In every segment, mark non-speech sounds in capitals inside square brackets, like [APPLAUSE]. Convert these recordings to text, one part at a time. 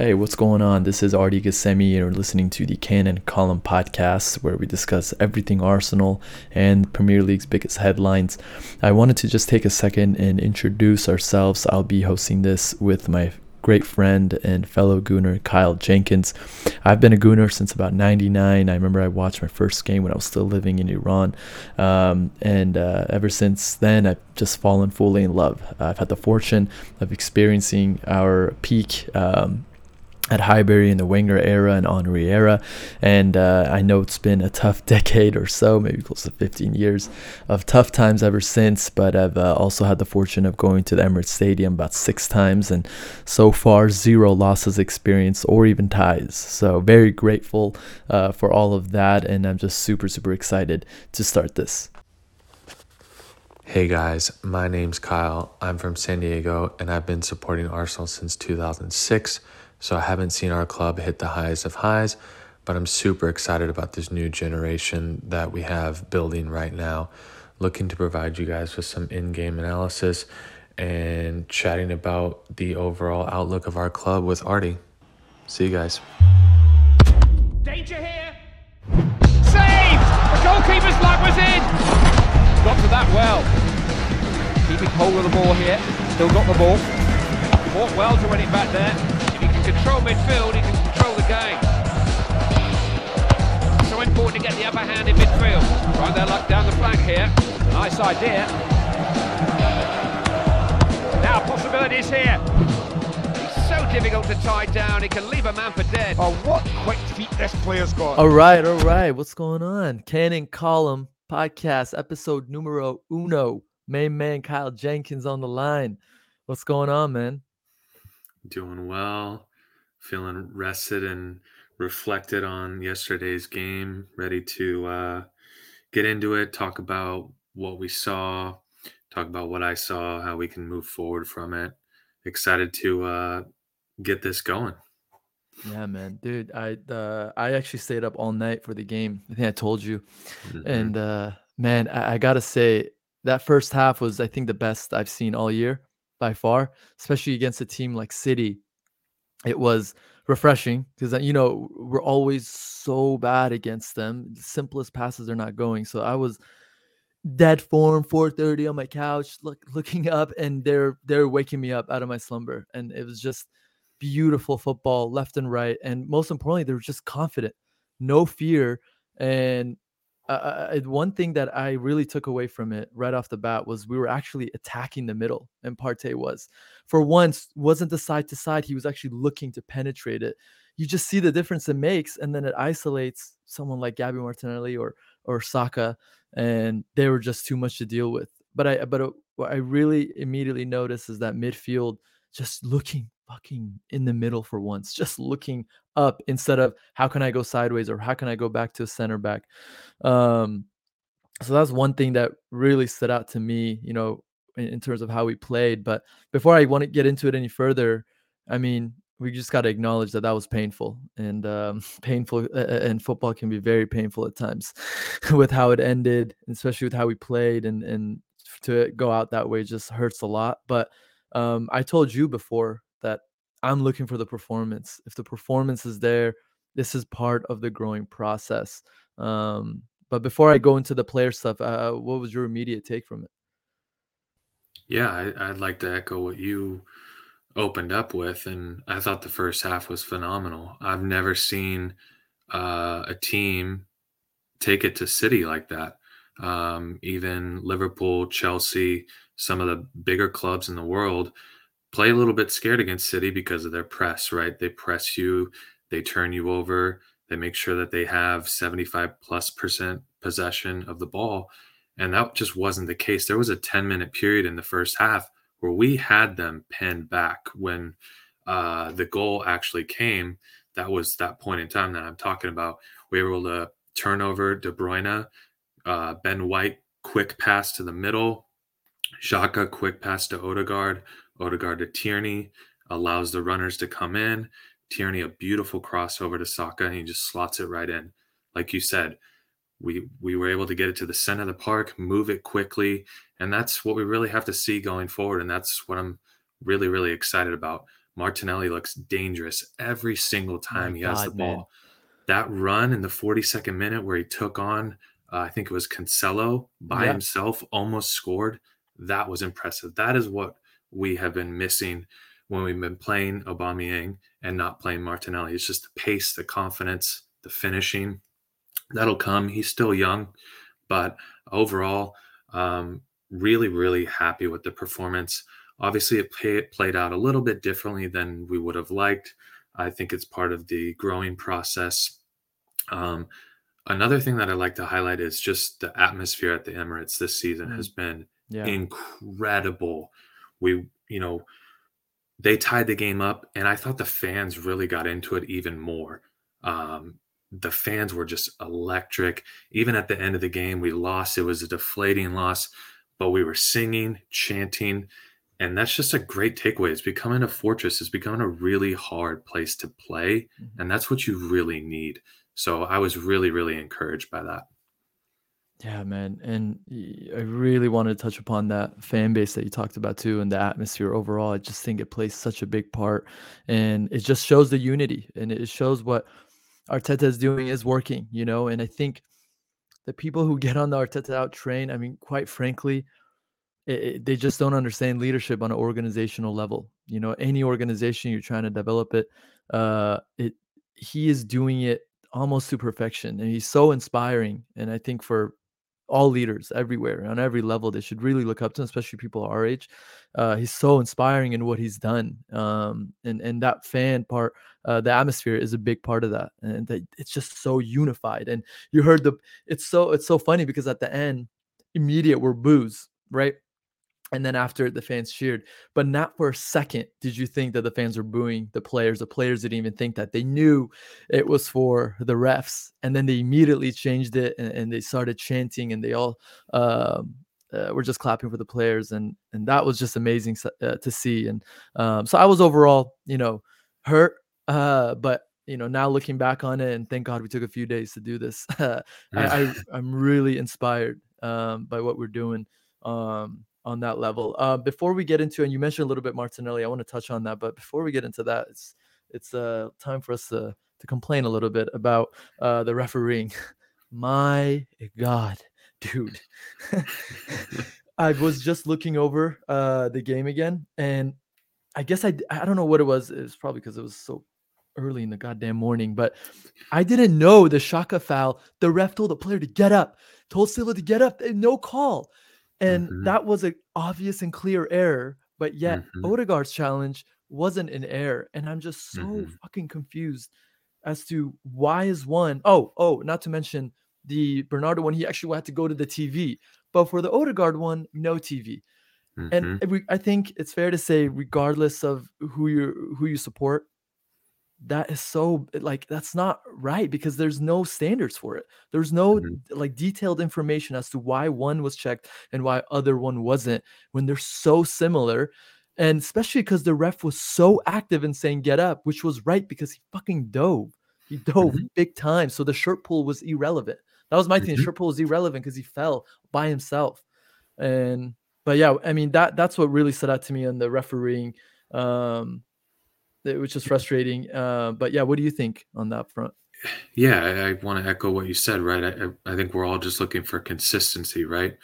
Hey, what's going on? This is Artie Gassemi, and you're listening to the Cannon Column podcast, where we discuss everything Arsenal and Premier League's biggest headlines. I wanted to just take a second and introduce ourselves. I'll be hosting this with my great friend and fellow Gooner, Kyle Jenkins. I've been a Gooner since about 99. I remember I watched my first game when I was still living in Iran. Um, and uh, ever since then, I've just fallen fully in love. I've had the fortune of experiencing our peak um, at Highbury in the Wenger era and Henry era. And uh, I know it's been a tough [LAUGHS] decade or so, maybe close to 15 years of tough times ever since. But I've uh, also had the fortune of going to the Emirates Stadium about six times, and so far, zero losses experienced or even ties. So, very grateful uh, for all of that. And I'm just super, super excited to start this. Hey guys, my name's Kyle. I'm from San Diego and I've been supporting Arsenal since 2006. So I haven't seen our club hit the highest of highs, but I'm super excited about this new generation that we have building right now. Looking to provide you guys with some in game analysis and chatting about the overall outlook of our club with Artie. See you guys. Danger here! Saved! The goalkeeper's luck was in! Got to that well. Keeping hold of the ball here. Still got the ball. Fought well to win it back there control midfield, he can control the game. So important to get the upper hand in midfield. Trying their luck down the flank here. Nice idea. Now possibilities here. He's so difficult to tie down. He can leave a man for dead. Oh, what quick feet this player's got. All right, all right. What's going on? Cannon Column Podcast, episode numero uno. Main man Kyle Jenkins on the line. What's going on, man? Doing well feeling rested and reflected on yesterday's game, ready to uh, get into it, talk about what we saw, talk about what I saw, how we can move forward from it. Excited to uh, get this going. Yeah, man, dude. I uh, I actually stayed up all night for the game. I think I told you, mm-hmm. and uh, man, I, I gotta say that first half was I think the best I've seen all year by far, especially against a team like City it was refreshing because uh, you know we're always so bad against them. The simplest passes are not going. So I was dead form 4:30 on my couch look, [LAUGHS] looking up and they're they're waking me up out of my slumber and it was just beautiful football left and right and most importantly they were just confident no fear and uh, one thing that I really took away from it right off the bat was we were actually attacking the middle, and Partey was. For once, wasn't the side to side. He was actually looking to penetrate it. You just see the difference it makes, and then it isolates someone like Gabby Martinelli or or Saka, and they were just too much to deal with. But I but uh, what I really immediately noticed is that midfield just looking fucking in the middle for once, just looking up instead of how can I go sideways or how can I go back to a center back. Um, so that's one thing that really stood out to me, you know, in, in terms of how we played. But before I want to get into it any further, I mean, we just got to acknowledge that that was painful and um, [LAUGHS] painful uh, and football can be very painful at times [LAUGHS] with how it ended especially with how we played and and to go out that way just hurts a lot but um, i told you before that I'm looking for the performance. If the performance is there, this is part of the growing process. Um, but before I go into the player stuff, uh, what was your immediate take from it? Yeah, I, would like to echo what you opened up with, and I thought the first half was phenomenal. I've never seen uh, a team take it to City like that. Um, even Liverpool, Chelsea, some of the bigger clubs in the world play a little bit scared against City because of their press, right? They press you, they turn you over, they make sure that they have 75 plus percent possession of the ball. And that just wasn't the case. There was a 10 minute period in the first half where we had them pinned back when uh, the goal actually came. That was that point in time that I'm talking about. We were able to turn over De Bruyne, uh, Ben White, quick pass to the middle, Xhaka, quick pass to Odegaard. Odegaard to Tierney allows the runners to come in. Tierney, a beautiful crossover to Saka, and he just slots it right in. Like you said, we we were able to get it to the center of the park, move it quickly, and that's what we really have to see going forward. And that's what I'm really really excited about. Martinelli looks dangerous every single time he has the ball. man. That run in the 42nd minute where he took on, uh, I think it was Cancelo by Yeah. himself, almost scored. That was impressive. That is what we have been missing when we've been playing Aubameyang and not playing Martinelli. It's just the pace, the confidence, the finishing. That'll come. He's still young, but overall, um, really, really happy with the performance. Obviously, it play, played out a little bit differently than we would have liked. I think it's part of the growing process. Um, another thing that I like to highlight is just the atmosphere at the Emirates this season Mm. has been Yeah. incredible. We, you know, they tied the game up, and I thought the fans really got into it even more. Um, the fans were just electric. Even at the end of the game, we lost. It was a deflating loss, but we were singing, chanting, and that's just a great takeaway. It's becoming a fortress. It's becoming a really hard place to play, Mhm. and that's what you really need. So I was really, really encouraged by that. Yeah, man. And I really wanted to touch upon that fan base that you talked about too and the atmosphere overall. I just think it plays such a big part and it just shows the unity and it shows what Arteta is doing is working, you know. And I think the people who [LAUGHS] get on the Arteta out train, I mean, quite frankly, it, it- they just don't understand leadership on an organizational level. You know, any organization you're trying to develop it, uh, it he is doing it almost to perfection, and he's so inspiring. And I think for all leaders everywhere on every level they should really look up to him, especially people our age. Uh, he's so inspiring in what he's done um, and and that fan part uh, the atmosphere is a big part of that and that it's just so unified and you heard the it's so it's so funny because at the end immediate were boos right and then after the fans cheered but not for a second did you think that the fans were booing the players the players didn't even think that. They knew it was for the refs and then they immediately changed it and, and they started chanting and they all um, uh, were just clapping for the players and and that was just amazing uh, to see and um, so i was overall you know hurt uh, but you know now looking back on it and thank god we took a few days to do this [LAUGHS] I, I i'm really inspired um, by what we're doing um, on that level. Uh, before we get into and you mentioned a little bit martinelli i want to touch on that but before we get into that it's it's uh, time for us to to complain a little bit about uh, the refereeing. [LAUGHS] My god dude. [LAUGHS] I was just looking over uh, the game again and i guess I I don't know what it was it was probably because it was so early in the goddamn morning but i didn't know the Xhaka foul the ref told the player to get up told Silva to get up and no call and Mhm. that was an obvious and clear error but yet Mhm. odegaard's challenge wasn't an error and i'm just so Mhm. fucking confused as to why is one oh oh not to mention the bernardo one he actually had to go to the tv but for the odegaard one no tv Mhm. and we, I think it's fair to say, regardless of who you who you support, that is so like that's not right because there's no standards for it. There's no Mhm. like detailed information as to why one was checked and why other one wasn't when they're so similar. And especially because the ref was so active in saying get up, which was right because he fucking dove. He dove Mhm. big time. So the shirt pull was irrelevant. That was my thing. Mhm. Shirt pull was irrelevant because he fell by himself. And but yeah, I mean that that's what really stood out to me on the refereeing, um, it- which is frustrating. Uh, but yeah, what do you think on that front? Yeah, I, I want to echo what you said, right? I, I- I think we're all just looking for consistency, right?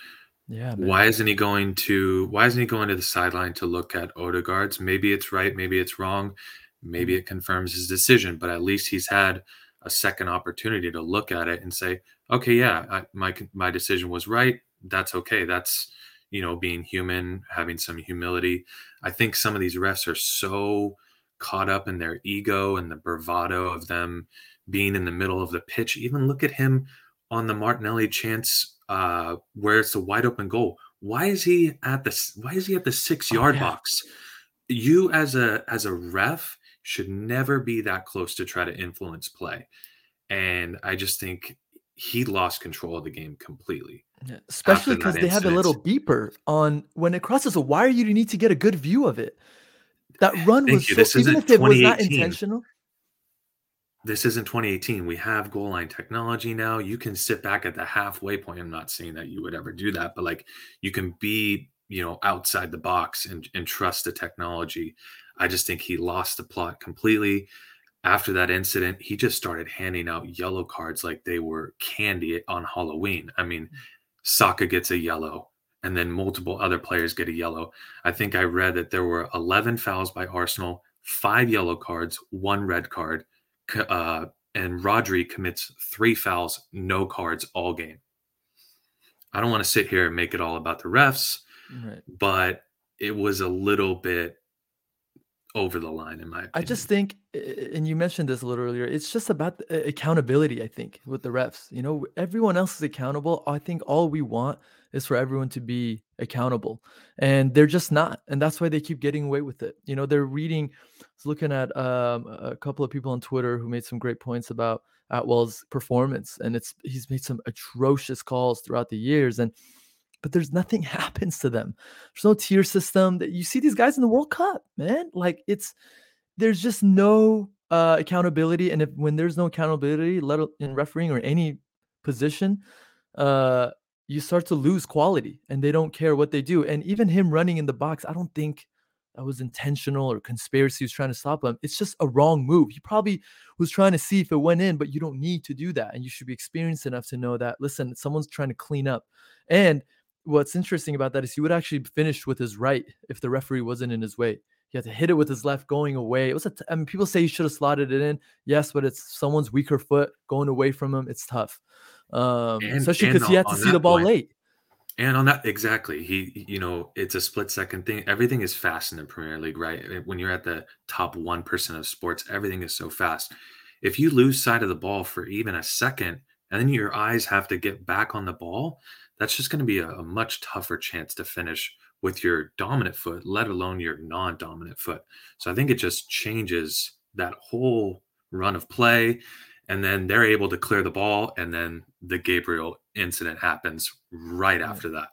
Yeah, man. Why isn't he going to why isn't he going to the sideline to look at Odegaard's? Maybe it's right, maybe it's wrong, maybe Mm-hmm. it confirms his decision, but at least he's had a second opportunity to look at it and say, okay, yeah, I, my my decision was right. That's okay. That's you know being human, having some humility. I think some of these refs are so caught up in their ego and the bravado of them being in the middle of the pitch. Even look at him on the Martinelli chance uh, where it's a wide open goal. Why is he at the Why is he at the six Oh, yard yeah. box? You as a as a ref should never be that close to try to influence play. And I just think he lost control of the game completely. Yeah, especially because they have a little beeper on when it crosses a wire. You need to get a good view of it. That run Thank was you. so, This even isn't if it was not 2018. intentional. This isn't 2018. We have goal line technology now. You can sit back at the halfway point. I'm not saying that you would ever do that, but like you can be, you know, outside the box and, and trust the technology. I just think he lost the plot completely. After that incident, he just started handing out yellow cards like they were candy on Halloween. I mean, mm. Saka gets a yellow, and then multiple other players get a yellow. I think I read that there were 11 fouls by Arsenal, five yellow cards, one red card, uh, and Rodri commits three fouls, no cards all game. I don't want to sit here and make it all about the refs, right. but it was a little bit over the line in my opinion. I just think and you mentioned this a little earlier, it's just about accountability, I think, with the refs. You know, everyone else is accountable. I think all we want is for everyone to be accountable. And they're just not. And that's why they keep getting away with it. You know, they're reading I was looking at um, a couple of people on Twitter who made some great points about Attwell's performance and it's he's made some atrocious calls throughout the years and but there's nothing [LAUGHS] happens to them. There's no tier system. That you see these guys in the World Cup, man. Like it's there's just no uh, accountability, and if when there's no accountability, let in refereeing or any position, uh, you start to lose quality, and they don't care what they do. And even him running in the box, I don't think that was intentional or conspiracy was trying to stop him. It's just a wrong move. He probably was trying to see if it went in, but you don't need to do that. And you should be experienced enough to know that, listen, someone's trying to clean up. And what's interesting about that is he would actually finish with his right if the referee wasn't in his way. He had to hit it with his left going away. It was a t- I mean, people say he should have slotted it in. Yes, but it's someone's weaker foot going away from him. It's tough, um, and, especially because he had to see the ball point, late. And on that, exactly, he you know it's a split second thing. Everything is fast in the Premier League, right? When you're at the top one percent of sports, everything is so fast. If you lose sight of the ball for even a second, and then your eyes have to get back on the ball, that's just going to be a, a, much tougher chance to finish with your dominant foot, let alone your non dominant foot. So I think it just changes that whole run of play. And then they're able to clear the ball. And then the Gabriel incident happens right after that.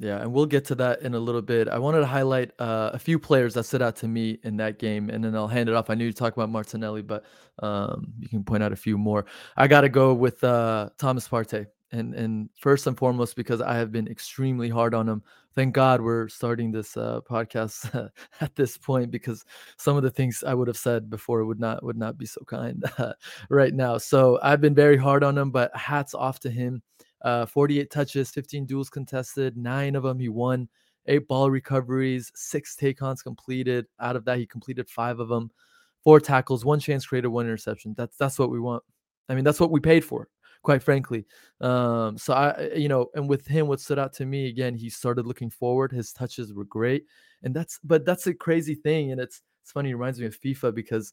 Yeah, and we'll get to that in a little bit. I wanted to highlight uh, a few players that stood out to me in that game, and then I'll hand it off. I knew you talk about Martinelli, but um, you can point out a few more. I got to go with uh, Thomas Partey and and first and foremost because I have been extremely hard on him. Thank God we're starting this uh, podcast [LAUGHS] at this point because some of the things I would have said before would not would not be so kind [LAUGHS] right now. So I've been very hard on him, but hats off to him. Uh, 48 touches, 15 duels contested, nine of them he won, eight ball recoveries, six take-ons completed. Out of that, he completed five of them, four tackles, one chance created, one interception. That's that's what we want. I mean, that's what we paid for quite frankly. Um, so I, you know, and with him, what stood out to me again, he started looking forward. His touches were great, and that's, but that's a crazy thing, and it's it's funny. It reminds me of FIFA because,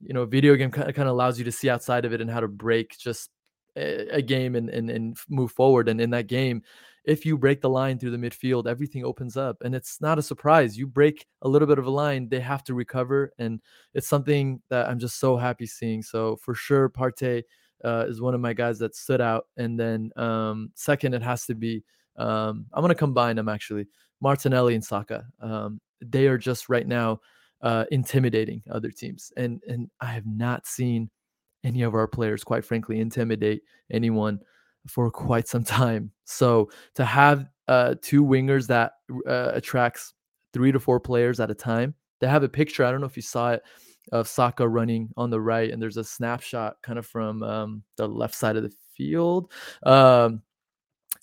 you know, video game kind of kind of allows you to see outside of it and how to break just a, game and, and and move forward. And in that game, if you break the line through the midfield, everything opens up. And it's not a surprise. You break a little bit of a line, they have to recover. And it's something that I'm just so happy seeing. So for sure, Partey uh, is one of my guys that stood out. And then um, second, it has to be um, I'm going to combine them actually, Martinelli and Saka. Um, they are just right now uh, intimidating other teams, and and I have not seen any of our players, quite frankly, intimidate anyone for quite some time. So to have uh, two wingers that uh, attracts three to four players at a time. They have a picture. I don't know if you saw it of Saka running on the right, and there's a snapshot kind of from um, the left side of the field. Um,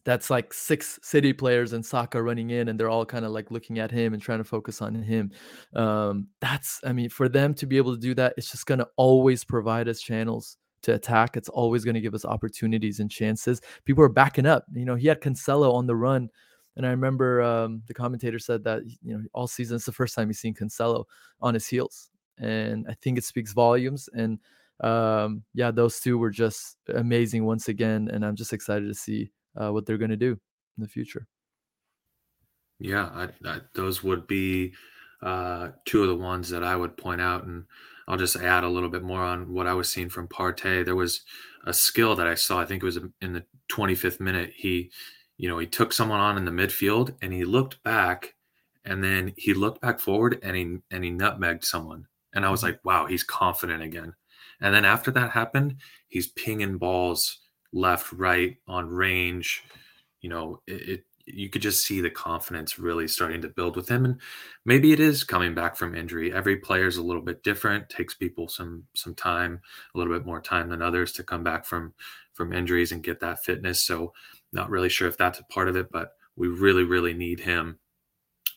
that's like six city players and Saka running in, and they're all kind of like looking at him and trying to focus on him. Um, that's, I mean, for them to be able to do that, it's just going to always provide us channels to attack. It's always going to give us opportunities and chances. People are backing up. You know, he had Cancelo on the run. And I remember um, the commentator said that you know all season it's the first time he's seen Cancelo on his heels, and I think it speaks volumes. And um, yeah, those two were just amazing once again, and I'm just excited to see uh, what they're going to do in the future. Yeah, I, I, those would be uh, two of the ones that I would point out, and I'll just add a little bit more on what I was seeing from Partey. There was a skill that I saw. I think it was in the 25th minute. He, you know, he took someone on in the midfield, and he looked back, and then he looked back forward, and he and he nutmegged someone and I was like, wow, he's confident again. And then after that happened, he's pinging balls left, right on range. You know, it, it you could just see the confidence really starting to build with him and maybe it is coming back from injury every player is a little bit different takes people some some time a little bit more time than others to come back from from injuries and get that fitness so not really sure if that's a part of it but we really really need him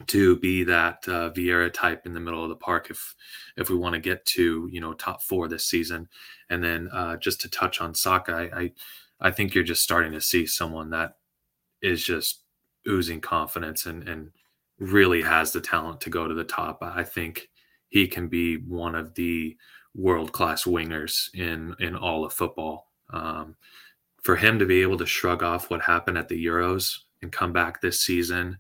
to be that uh, Vieira type in the middle of the park if if we want to get to you know top four this season and then uh, just to touch on Saka I, I I think you're just starting to see someone that is just oozing confidence and and really has the talent to go to the top. I think he can be one of the world class wingers in in all of football. Um, for him to be able to shrug off what happened at the Euros and come back this season,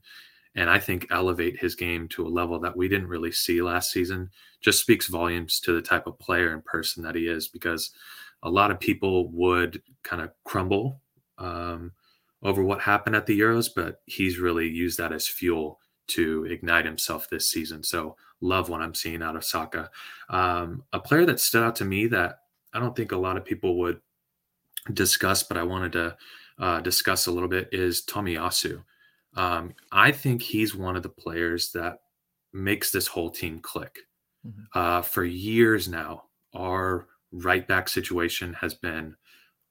and I think elevate his game to a level that we didn't really see last season, just speaks volumes to the type of player and person that he is. Because a lot of people would kind of crumble um, over what happened at the Euros, but he's really used that as fuel to ignite himself this season. So love what I'm seeing out of Saka. Um, a player that stood out to me that I don't think a lot of people would discuss, but I wanted to uh, discuss a little bit is Tomiyasu. Um, I think he's one of the players that makes this whole team click. Mm-hmm. Uh, for years now, our right back situation has been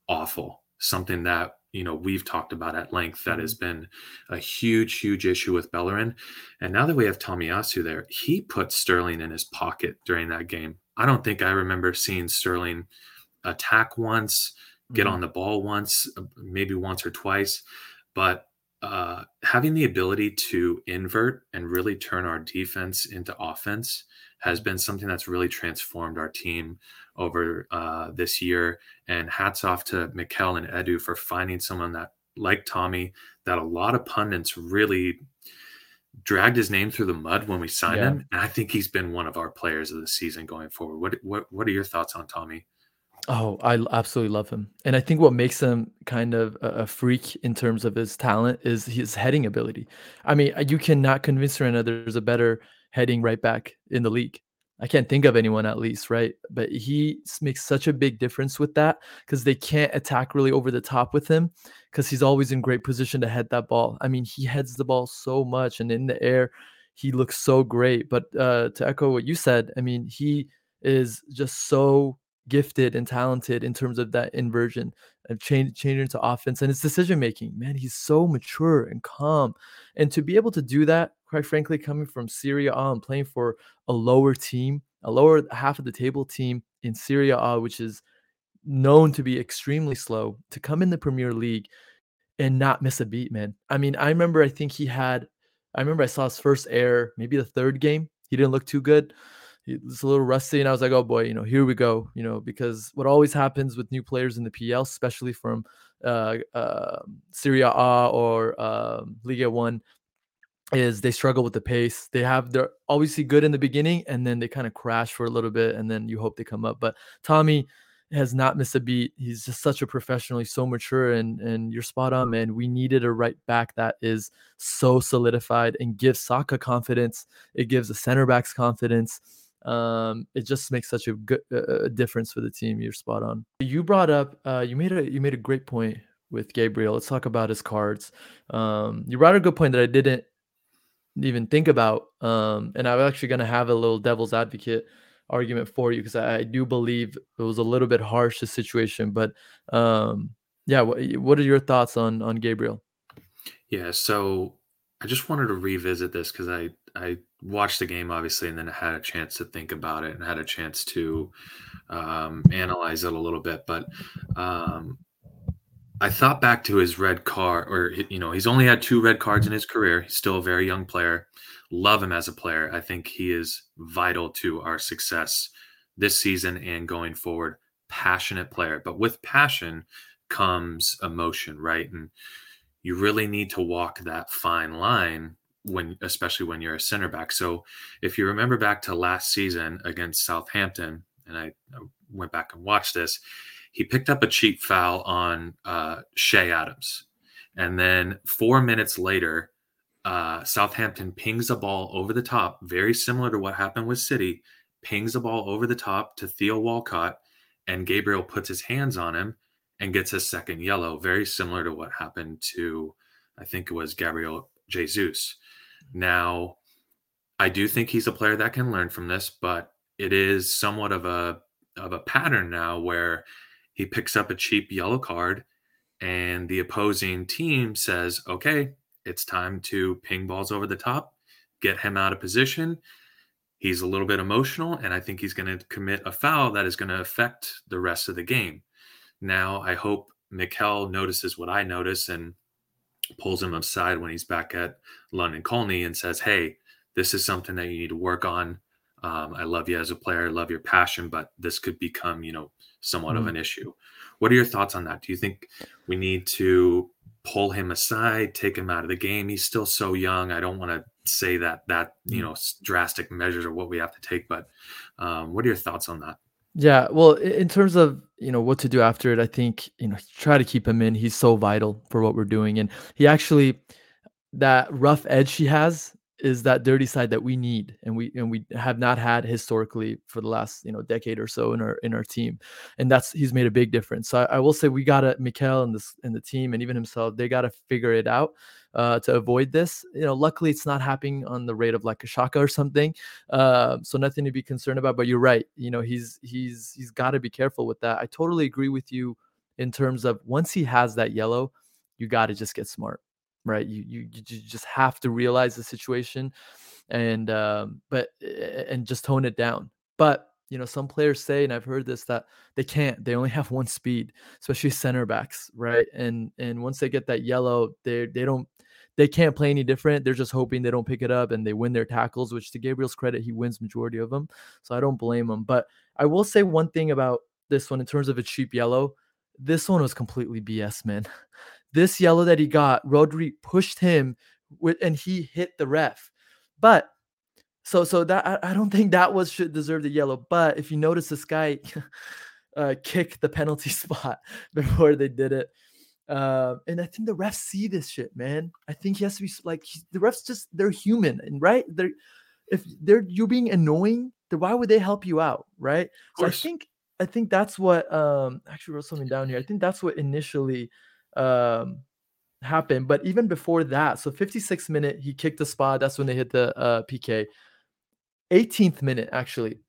awful. Something that you know we've talked about at length that has mm-hmm. been a huge huge issue with Bellerin and now that we have Tomiyasu there he put Sterling in his pocket during that game I don't think I remember seeing Sterling attack once get mm-hmm. on the ball once maybe once or twice but uh, having the ability to invert and really turn our defense into offense has been something that's really transformed our team over uh, this year. And hats off to Mikel and Edu for finding someone that, like Tommy, that a lot of pundits really dragged his name through the mud when we signed yeah. him. And I think he's been one of our players of the season going forward. What what what are your thoughts on Tommy? Oh, I absolutely love him. And I think what makes him kind of a, freak in terms of his talent is his heading ability. I mean, you cannot convince Serena there's a better heading right back in the league. I can't think of anyone at least, right? But he makes such a big difference with that because they can't attack really over the top with him because he's always in great position to head that ball. I mean, he heads the ball so much and in the air, he looks so great. But uh, to echo what you said, I mean, he is just so gifted and talented in terms of that inversion of change changing into offense and his decision making. Man, he's so mature and calm. And to be able to do that quite frankly, coming from Serie A and playing for a lower team, a lower half of the table team in Serie A which is known to be extremely slow, to come in the Premier League and not miss a beat, man. I mean, I remember I think he had, I remember I saw his first error, maybe the third game. He didn't look too good. Was a little rusty, and I was like, oh boy, you know, here we go, you know, because what always happens with new players in the PL, especially from uh, uh, Serie A or um, Liga One, is they struggle with the pace. They have they're obviously good in the beginning and then they kind of crash for a little bit and then you hope they come up. But Tommy has not missed a beat. He's just such a professional. He's so mature and and you're spot on, man. We needed a right back that is so solidified and gives Saka confidence. It gives the center backs confidence. Um, it just makes such a good uh, difference for the team. You're spot on. You brought up uh, you made a you made a great point with Gabriel. Let's talk about his cards. Um, you brought a good point that I didn't even think about. Um, and I'm actually going to have a little devil's advocate argument for you because I, I, do believe it was a little bit harsh the situation. But um, yeah, what are your thoughts on on Gabriel? Yeah, so I just wanted to revisit this because I I watched the game obviously, and then I had a chance to think about it and had a chance to um, analyze it a little bit. But um, I thought back to his red card, or you know, he's only had two red cards in his career. He's still a very young player. Love him as a player. I think he is vital to our success this season and going forward. Passionate player, but with passion comes emotion, right? And you really need to walk that fine line when, especially when you're a center back. So, if you remember back to last season against Southampton, and I, went back and watched this he picked up a cheap foul on uh, Che Adams. And then four minutes later, uh, Southampton pings a ball over the top, very similar to what happened with City, pings a ball over the top to Theo Walcott, and Gabriel puts his hands on him and gets a second yellow, very similar to what happened to I think it was Gabriel Jesus. Now, I do think he's a player that can learn from this, but it is somewhat of a of a pattern now where he picks up a cheap yellow card and the opposing team says, "Okay, it's time to ping balls over the top, get him out of position." He's a little bit emotional and I think he's going to commit a foul that is going to affect the rest of the game. Now, I hope Mikel notices what I notice and pulls him aside when he's back at London Colney and says, Hey, this is something that you need to work on. Um, I love you as a player, I love your passion, but this could become, you know, somewhat mm. of an issue. What are your thoughts on that? Do you think we need to pull him aside, take him out of the game? He's still so young. I don't want to say that that you mm. know drastic measures are what we have to take, but um, what are your thoughts on that? Yeah, well, in terms of you know what to do after it, I think you know try to keep him in. He's so vital for what we're doing, and he actually that rough edge he has is that dirty side that we need and we and we have not had historically for the last you know decade or so in our in our team and that's he's made a big difference so i, I will say we gotta Mikel and this and the team and even himself they gotta figure it out uh, to avoid this. You know, luckily it's not happening on the rate of like a Xhaka or something, uh, so nothing to be concerned about. But you're right. You know, he's he's he's got to be careful with that. I totally agree with you in terms of once he has that yellow, you got to just get smart, right? You, you you just have to realize the situation, and um, but and just tone it down. But you know, some players say, and I've heard this that they can't. They only [LAUGHS] have one speed, especially center backs, right? And and once they get that yellow, they they don't they can't play any different. They're just hoping they don't pick it up and they win their tackles, which to Gabriel's credit, he wins majority of them. So I don't blame him. But I will say one thing about this one in terms of a cheap yellow. This one was completely BS, man. [LAUGHS] This yellow that he got, Rodri pushed him with, and he hit the ref. But so so that I, I don't think that was should deserve the yellow. But if you notice, this guy [LAUGHS] uh, kicked the penalty [LAUGHS] spot before they did it. Uh, and I think the refs see this shit, man. I think he has to be like the refs just they're human, and right? They're if they're you're being annoying, then why would they help you out, right? So I think I think that's what um actually wrote something down here. I think that's what initially um happened. But even before that, so 56 minute, he kicked the spot. That's when they hit the uh, PK. 18th minute, actually.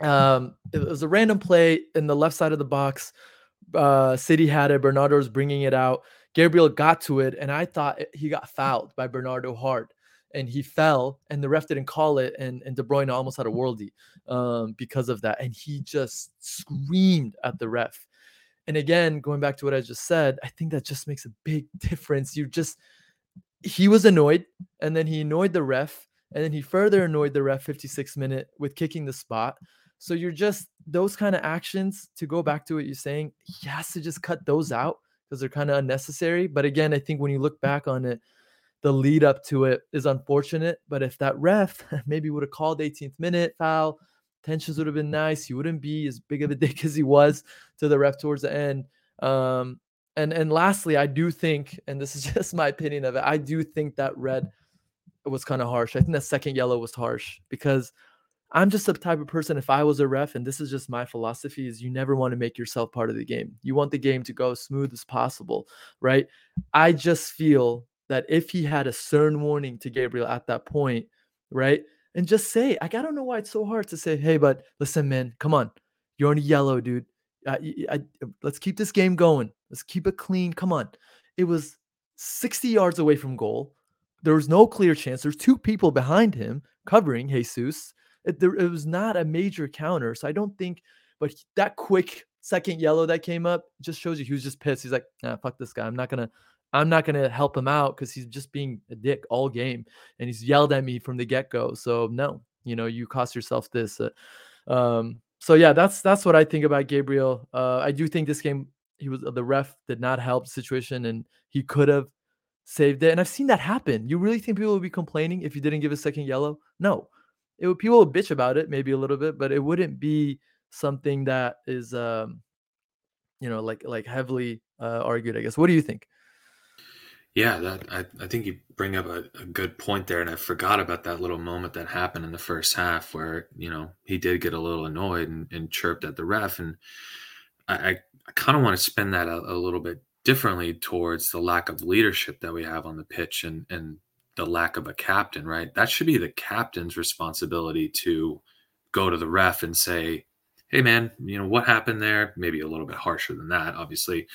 Um, it was a random play in the left side of the box uh, City had it. Bernardo was bringing it out. Gabriel got to it, and I thought he got fouled by Bernardo hard, and he fell, and the ref didn't call it, and and De Bruyne almost had a worldie um, because of that, and he just screamed at the ref. And again, going back to what I just said, I think that just makes a big difference. You just he was annoyed, and then he annoyed the ref, and then he further annoyed the ref 56 minute with kicking the spot. So you're just those kind of actions to go back to what you're saying, he has to just cut those out because they're kind of unnecessary. But again, I think when you look back on it, the lead up to it is unfortunate. But if that ref [LAUGHS] maybe would have called 18th minute foul, tensions would have been nice. He wouldn't be as big of a [LAUGHS] dick as he was to the ref towards the end. Um, and and lastly, I do think, and this is [LAUGHS] just my opinion of it, I do think that red was kind of harsh. I think that second yellow was harsh because I'm just the type of person, if I was a ref, and this is just my philosophy, is you never want to make yourself part of the game. You want the game to go as smooth as possible, right? I just feel that if he had a stern warning to Gabriel at that point, right? And just say, like, I don't know why it's so hard to say, hey, but listen, man, come on. You're on a yellow, dude. Uh, I, I, let's keep this game going. Let's keep it clean. Come on. It was 60 yards away from goal. There was no clear chance. There's two people behind him covering Jesus it, there, it was not a major counter. So I don't think, but that quick second yellow that came up just shows you he was just pissed. He's like, nah, fuck this guy. I'm not gonna, I'm not gonna help him out because he's just being a dick all game, and he's yelled at me from the get go. So no, you know, you cost yourself this. Uh, um, so yeah, that's that's what I think about Gabriel. Uh, I do think this game he was the ref did not help the situation, and he could have saved it. And I've seen that happen. You really think people would be complaining if you didn't give a second yellow? No, it would people would bitch about it maybe a little bit, but it wouldn't be something that is um you know like like heavily uh, argued. I guess. What do you think? Yeah, that I, I think you bring up a, a, good point there, and I forgot about that little moment that happened in the first half where you know he did get a little annoyed and, and chirped at the ref, and I, I, kind of want to spin that a, a, little bit differently towards the lack of leadership that we have on the pitch and and the lack of a captain, right? That should be the captain's responsibility to go to the ref and say, "Hey, man, you know what happened there?" Maybe a little bit harsher than that, obviously,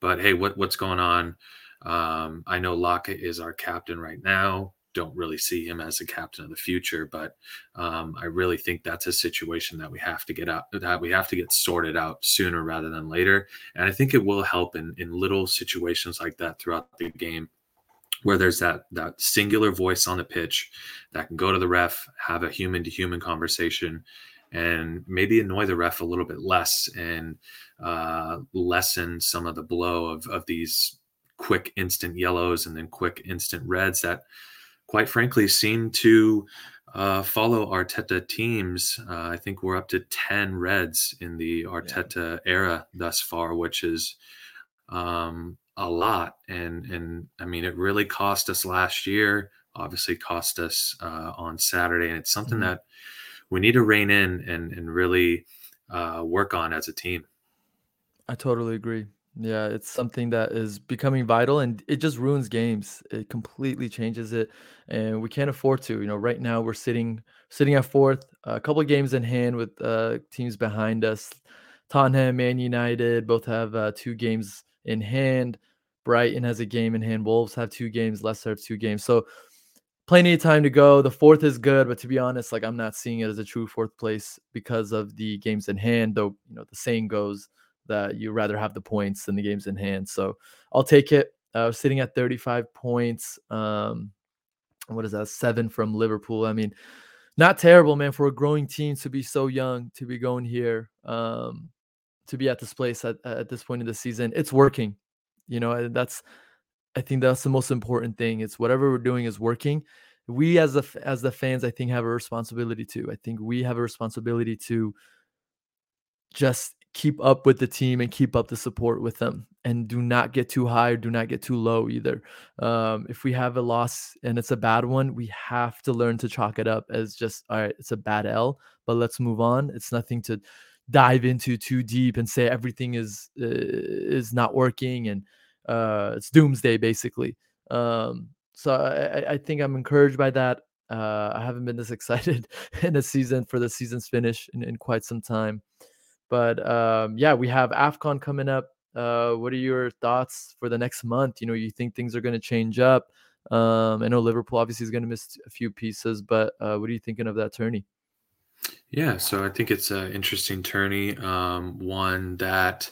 but hey, what what's going on? Um, I know Laca is our captain right now. Don't really see him as a captain of the future, but um, I really think that's a situation that we have to get out that we have to get sorted out sooner rather than later. And I think it will help in in little situations like that throughout the game where there's that that singular voice on the pitch that can go to the ref, have a human to human conversation, and maybe annoy the ref a little bit less and uh, lessen some of the blow of of these quick instant yellows and then quick instant reds that, quite frankly, seem to uh, follow Arteta teams. Uh, I think we're up to ten reds in the Arteta yeah. era thus far, which is um, a lot. And and I mean, it really cost us last year. Obviously, cost us uh, on Saturday, and it's something mm-hmm. that we need to rein in and and really uh, work on as a team. I totally agree. Yeah, it's something that is becoming vital and it just ruins games. It completely changes it and we can't afford to. You know, right now we're sitting sitting at fourth, a couple of games in hand with uh, teams behind us. Tottenham, Man United both have uh, two games in hand. Brighton has a game in hand. Wolves have two games. Leicester have two games. So plenty of time to go. The fourth is good, but to be honest, like I'm not seeing it as a true fourth place because of the games in hand. Though you know the saying goes that you rather have the points than the games in hand. So I'll take it. Uh, sitting at 35 points. Um, what is that? Seven from Liverpool. I mean, not terrible, man, for a growing team to be so young, to be going here, um, to be at this place at, at this point in the season. It's working. You know, that's I think that's the most important thing. It's whatever we're doing is working. We as the as the fans, I think, have a responsibility to. I think we have a responsibility to just keep up with the team and keep up the support with them and do not get too high or do not get too low either um, if we have a loss and it's a bad one we have to learn to chalk it up as just all right it's a bad l but let's move on it's nothing to dive into too deep and say everything is uh, is not working and uh, it's doomsday basically. Um, so I, I think I'm encouraged by that. Uh, I haven't been this [LAUGHS] excited in a season for the season's finish in, in quite some time. But um, yeah, we have AFCON coming up. Uh, what are your thoughts for the next month? You know, you think things are going to change up? Um, I know Liverpool obviously is going to miss a few pieces, but uh, what are you thinking of that tourney? Yeah, so I think it's an interesting tourney. Um, one that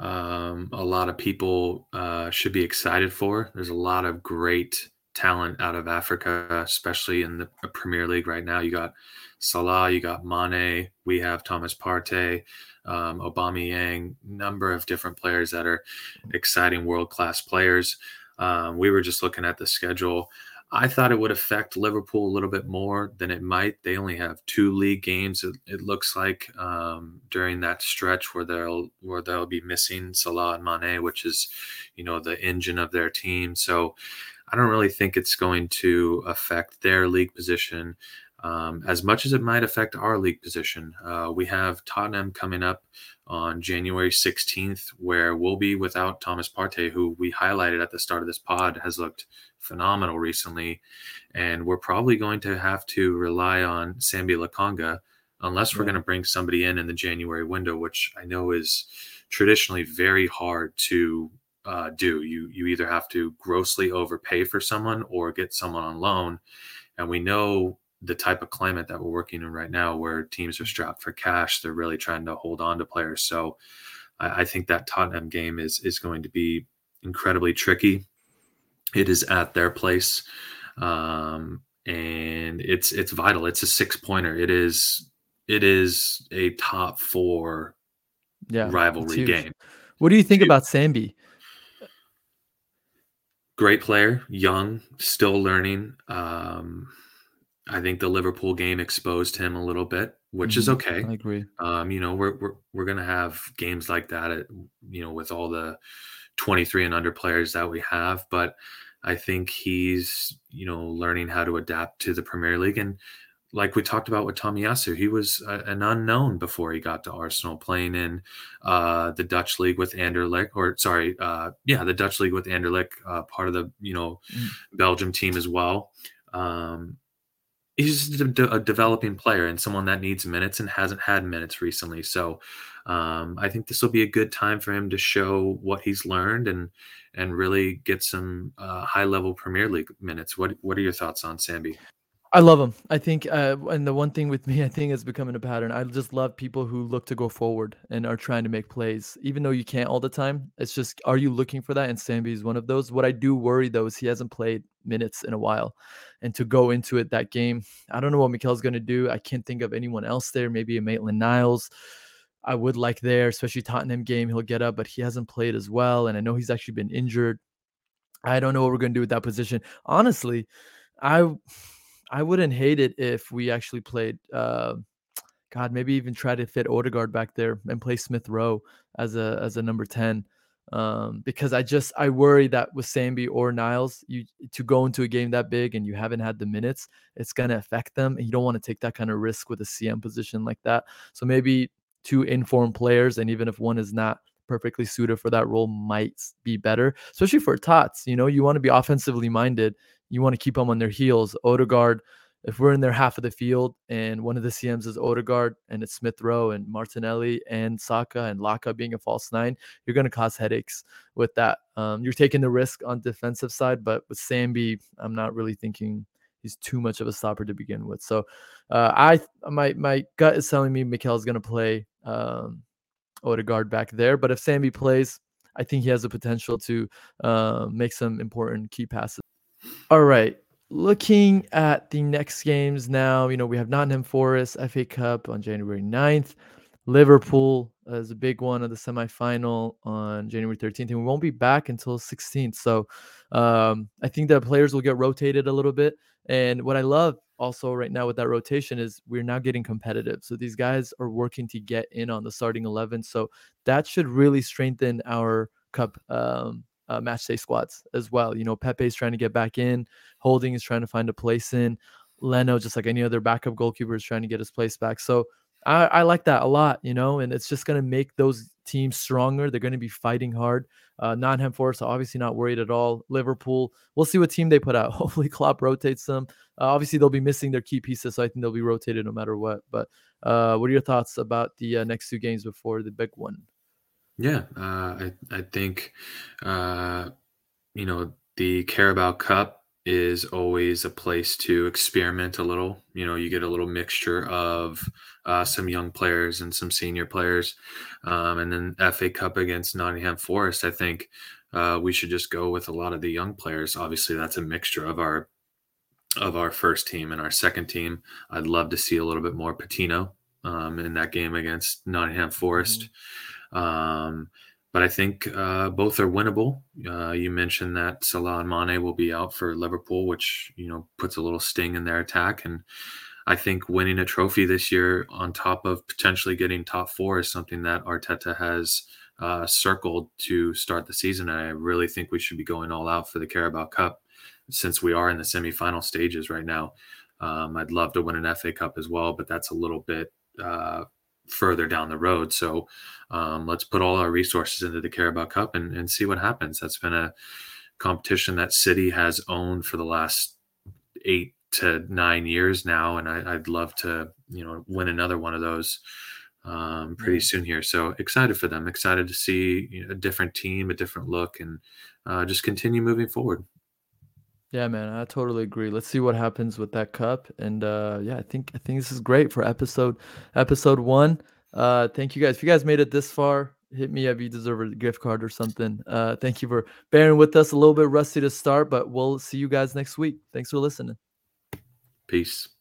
um, a lot of people uh, should be excited for. There's a lot of great talent out of Africa, especially in the Premier League right now. You got Salah, you got Mane, we have Thomas Partey, um, Yang, number of different players that are exciting world class players. Um, we were just looking at the schedule. I thought it would affect Liverpool a little bit more than it might. They only have two league games. It, it looks like um, during that stretch where they'll where they'll be missing Salah and Mane, which is, you know, the engine of their team. So I don't really think it's going to affect their league position um, as much as it might affect our league position. Uh, we have Tottenham coming up on January 16th, where we'll be without Thomas Partey, who we highlighted at the start of this pod has looked phenomenal recently. And we're probably going to have to rely on Sambi Lokonga unless we're yeah. going to bring somebody in in the January window, which I know is traditionally very hard to uh, do. You you either have to grossly overpay for someone or get someone on loan, and we know the type of climate that we're working in right now, where teams are strapped for cash. They're really trying to hold on to players. So I, I think that Tottenham game is is going to be incredibly tricky. It is at their place, um, and it's it's vital. It's a six pointer. It is it is a top four yeah, rivalry game. What do you think about Sambi? Great player, young, still learning. Um, I think the Liverpool game exposed him a little bit, which mm-hmm. is okay. I agree. Um, you know, we're we're we're gonna have games like that, at, you know, with all the 23 and under players that we have, but I think he's, you know, learning how to adapt to the Premier League. And like we talked about with Tomiyasu, he was a, an unknown before he got to Arsenal, playing in uh, the Dutch league with Anderlecht, or sorry, uh, yeah, the Dutch league with Anderlecht, uh, part of the you know mm. Belgium team as well. Um, he's a, de- a, developing player and someone that needs minutes and hasn't had minutes recently. So um, I think this will be a good time for him to show what he's learned and and really get some uh, high level Premier League minutes. What what are your thoughts on Sambi? I love him. I think, uh, and the one thing with [LAUGHS] me, I think is becoming a pattern. I just love people who look to go forward and are trying to make plays, even though you can't all the time. It's just, are you looking for that? And Sambi is one of those. What I do worry though is he hasn't played minutes in a while, and to go into it that game, I don't know what Mikel's going to do. I can't think of anyone else there. Maybe a Maitland Niles. I would like there, especially Tottenham game. He'll get up, but he hasn't played as well, and I know he's actually been injured. I don't know what we're going to do with that position. Honestly, I I wouldn't hate it if we actually played. Uh, God, maybe even try to fit Odegaard back there and play Smith Rowe as a as a number ten. Um, because I just I worry that with Sambi or Niles, you to go into a game that big and you haven't had the minutes, it's gonna affect them, and you don't want to take that kind of risk with a CM position like that. So maybe two informed players, and even if one is not perfectly suited for that role, might be better, especially for Tots. You know, you want to be offensively minded you want to keep them on their heels. Odegaard, if we're in their half of the field and one of the CMs is Odegaard and it's Smith Rowe and Martinelli and Saka and Laca being a false nine, you're going to cause headaches with that. Um, you're taking the risk on defensive side, but with Sambi, I'm not really thinking he's too much of a stopper to begin with. So uh, I my my gut is telling me Mikel is going to play um, Odegaard back there, but if Sambi plays, I think he has the potential to uh, make some important key passes. All right. Looking at the next games now, you know, we have Nottingham Forest FA Cup on January 9th. Liverpool is a big one of the semifinal on January 13th, and we won't be back until 16th. So um, I think that players will get rotated a little bit. And what I love also right now with that rotation is we're now getting competitive. So these guys are working to get in on the starting 11. So that should really strengthen our cup um, uh, match day squads as well. You know, Pepe's trying to get back in, Holding is trying to find a place in, Leno, just like any other backup goalkeeper, is trying to get his place back. So I, I like that a lot, you know, and it's just going to make those teams stronger. They're going to be fighting hard. Uh, Nottingham Forest, obviously not worried at all. Liverpool, we'll see what team they put out. [LAUGHS] Hopefully, Klopp rotates them. Uh, obviously, they'll be missing their key pieces, so I think they'll be rotated no matter what. But uh, what are your thoughts about the uh, next two games before the big one? Yeah, uh, I I think uh, you know the Carabao Cup is always a place to experiment a little. You know, you get a little mixture of uh, some young players and some senior players, um, and then FA Cup against Nottingham Forest. I think uh, we should just go with a lot of the young players. Obviously, that's a mixture of our of our first team and our second team. I'd love to see a little bit more Patino um, in that game against Nottingham Forest. Mm-hmm. Um, but I think uh, both are winnable. Uh, you mentioned that Salah and Mane will be out for Liverpool, which you know puts a little sting in their attack. And I think winning a trophy this year, on top of potentially getting top four, is something that Arteta has uh, circled to start the season. And I really think we should be going all out for the Carabao Cup, since we are in the semi-final stages right now. Um, I'd love to win an FA Cup as well, but that's a little bit uh, further down the road. So um, let's put all our resources into the Carabao Cup and, and see what happens. That's been a competition that City has owned for the last eight to nine years now, and I, would love to you know win another one of those um, pretty soon here. So excited for them. Excited to see you know, a different team, a different look, and uh, just continue moving forward. Yeah, man, I totally agree. Let's see what happens with that cup. And uh yeah, I think I think this is great for episode episode 1. Uh thank you guys. If you guys made it this far, hit me up. You deserve a gift card or something. Uh thank you for bearing with us. A little bit rusty to start, but we'll see you guys next week. Thanks for listening. Peace.